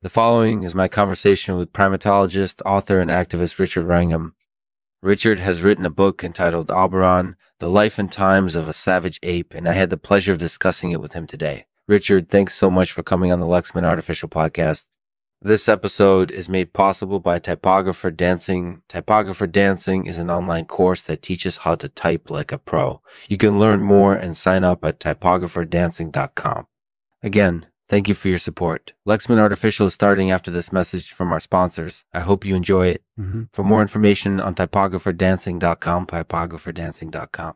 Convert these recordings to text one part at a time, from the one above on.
The following is my conversation with primatologist, author, and activist Richard Wrangham. Richard has written a book entitled Auberon, The Life and Times of a Savage Ape, and I had the pleasure of discussing it with him today. Richard, thanks so much for coming on the Lexman Artificial Podcast. This episode is made possible by Typographer Dancing. Typographer Dancing is an online course that teaches how to type like a pro. You can learn more and sign up at typographerdancing.com. Again, Thank you for your support. Lexman Artificial is starting after this message from our sponsors. I hope you enjoy it. Mm-hmm. For more information on typographerdancing.com, typographerdancing.com.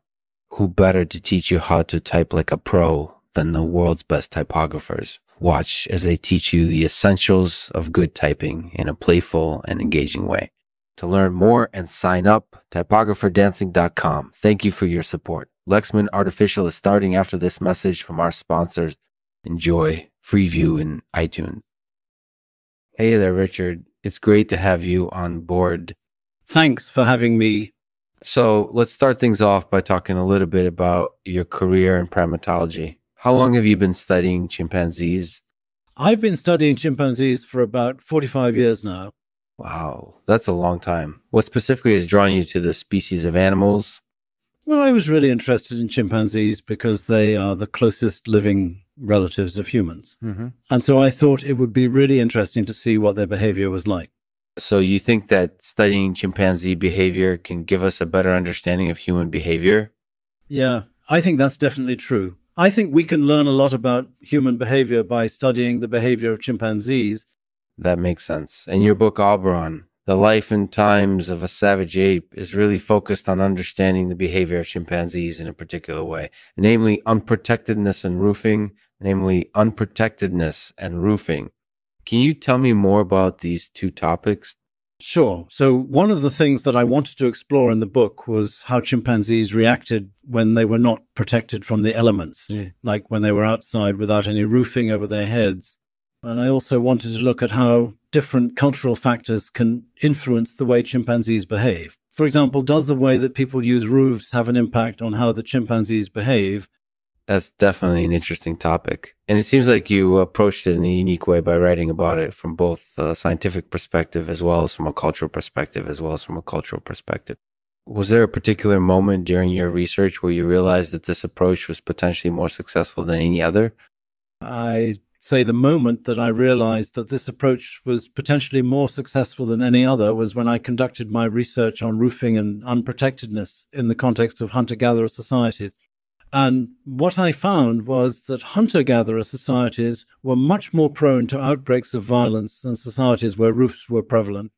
Who better to teach you how to type like a pro than the world's best typographers? Watch as they teach you the essentials of good typing in a playful and engaging way. To learn more and sign up, typographerdancing.com. Thank you for your support. Lexman Artificial is starting after this message from our sponsors. Enjoy. Freeview in iTunes. Hey there, Richard. It's great to have you on board. Thanks for having me. So let's start things off by talking a little bit about your career in primatology. How long have you been studying chimpanzees? I've been studying chimpanzees for about 45 years now. Wow, that's a long time. What specifically has drawn you to the species of animals? Well, I was really interested in chimpanzees because they are the closest living relatives of humans. Mm-hmm. And so I thought it would be really interesting to see what their behavior was like. So you think that studying chimpanzee behavior can give us a better understanding of human behavior? Yeah, I think that's definitely true. I think we can learn a lot about human behavior by studying the behavior of chimpanzees. That makes sense. And your book, Auberon, The Life and Times of a Savage Ape, is really focused on understanding the behavior of chimpanzees in a particular way, namely unprotectedness and roofing, namely unprotectedness and roofing. Can you tell me more about these two topics? Sure. So, one of the things that I wanted to explore in the book was how chimpanzees reacted when they were not protected from the elements, yeah. like when they were outside without any roofing over their heads. And I also wanted to look at how different cultural factors can influence the way chimpanzees behave. For example, does the way that people use roofs have an impact on how the chimpanzees behave? That's definitely an interesting topic. And it seems like you approached it in a unique way by writing about it from both a scientific perspective as well as from a cultural perspective, as well as from a cultural perspective. Was there a particular moment during your research where you realized that this approach was potentially more successful than any other? I say the moment that I realized that this approach was potentially more successful than any other was when I conducted my research on roofing and unprotectedness in the context of hunter gatherer societies. And what I found was that hunter gatherer societies were much more prone to outbreaks of violence than societies where roofs were prevalent.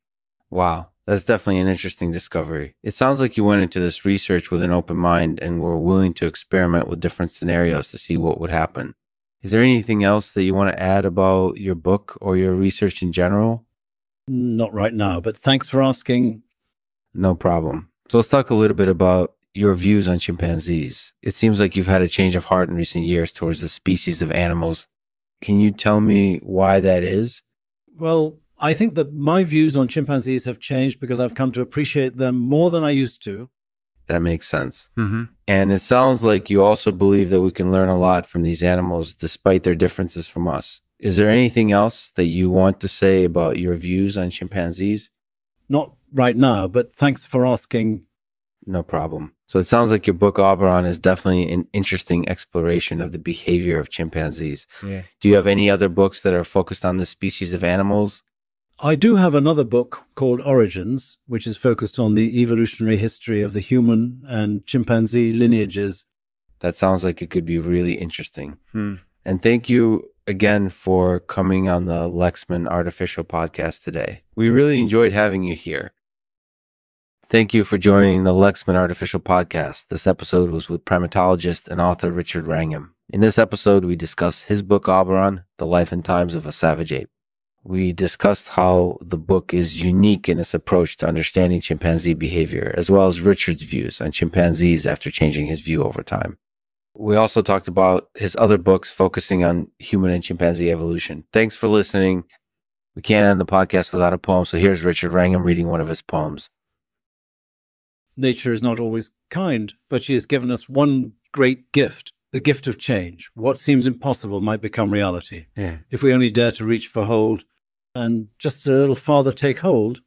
Wow, that's definitely an interesting discovery. It sounds like you went into this research with an open mind and were willing to experiment with different scenarios to see what would happen. Is there anything else that you want to add about your book or your research in general? Not right now, but thanks for asking. No problem. So let's talk a little bit about your views on chimpanzees. It seems like you've had a change of heart in recent years towards the species of animals. Can you tell me why that is? Well, I think that my views on chimpanzees have changed because I've come to appreciate them more than I used to. That makes sense. Mm-hmm. And it sounds like you also believe that we can learn a lot from these animals despite their differences from us. Is there anything else that you want to say about your views on chimpanzees? Not right now, but thanks for asking. No problem. So it sounds like your book Auberon is definitely an interesting exploration of the behavior of chimpanzees. Yeah. Do you have any other books that are focused on the species of animals? I do have another book called Origins, which is focused on the evolutionary history of the human and chimpanzee lineages. That sounds like it could be really interesting. Hmm. And thank you again for coming on the Lexman Artificial Podcast today. We really enjoyed having you here. Thank you for joining the Lexman Artificial Podcast. This episode was with primatologist and author Richard Wrangham. In this episode, we discuss his book Auberon, The Life and Times of a Savage Ape. We discussed how the book is unique in its approach to understanding chimpanzee behavior, as well as Richard's views on chimpanzees after changing his view over time. We also talked about his other books focusing on human and chimpanzee evolution. Thanks for listening. We can't end the podcast without a poem, so here's Richard Wrangham reading one of his poems nature is not always kind, but she has given us one great gift the gift of change. What seems impossible might become reality. Yeah. If we only dare to reach for hold and just a little farther take hold,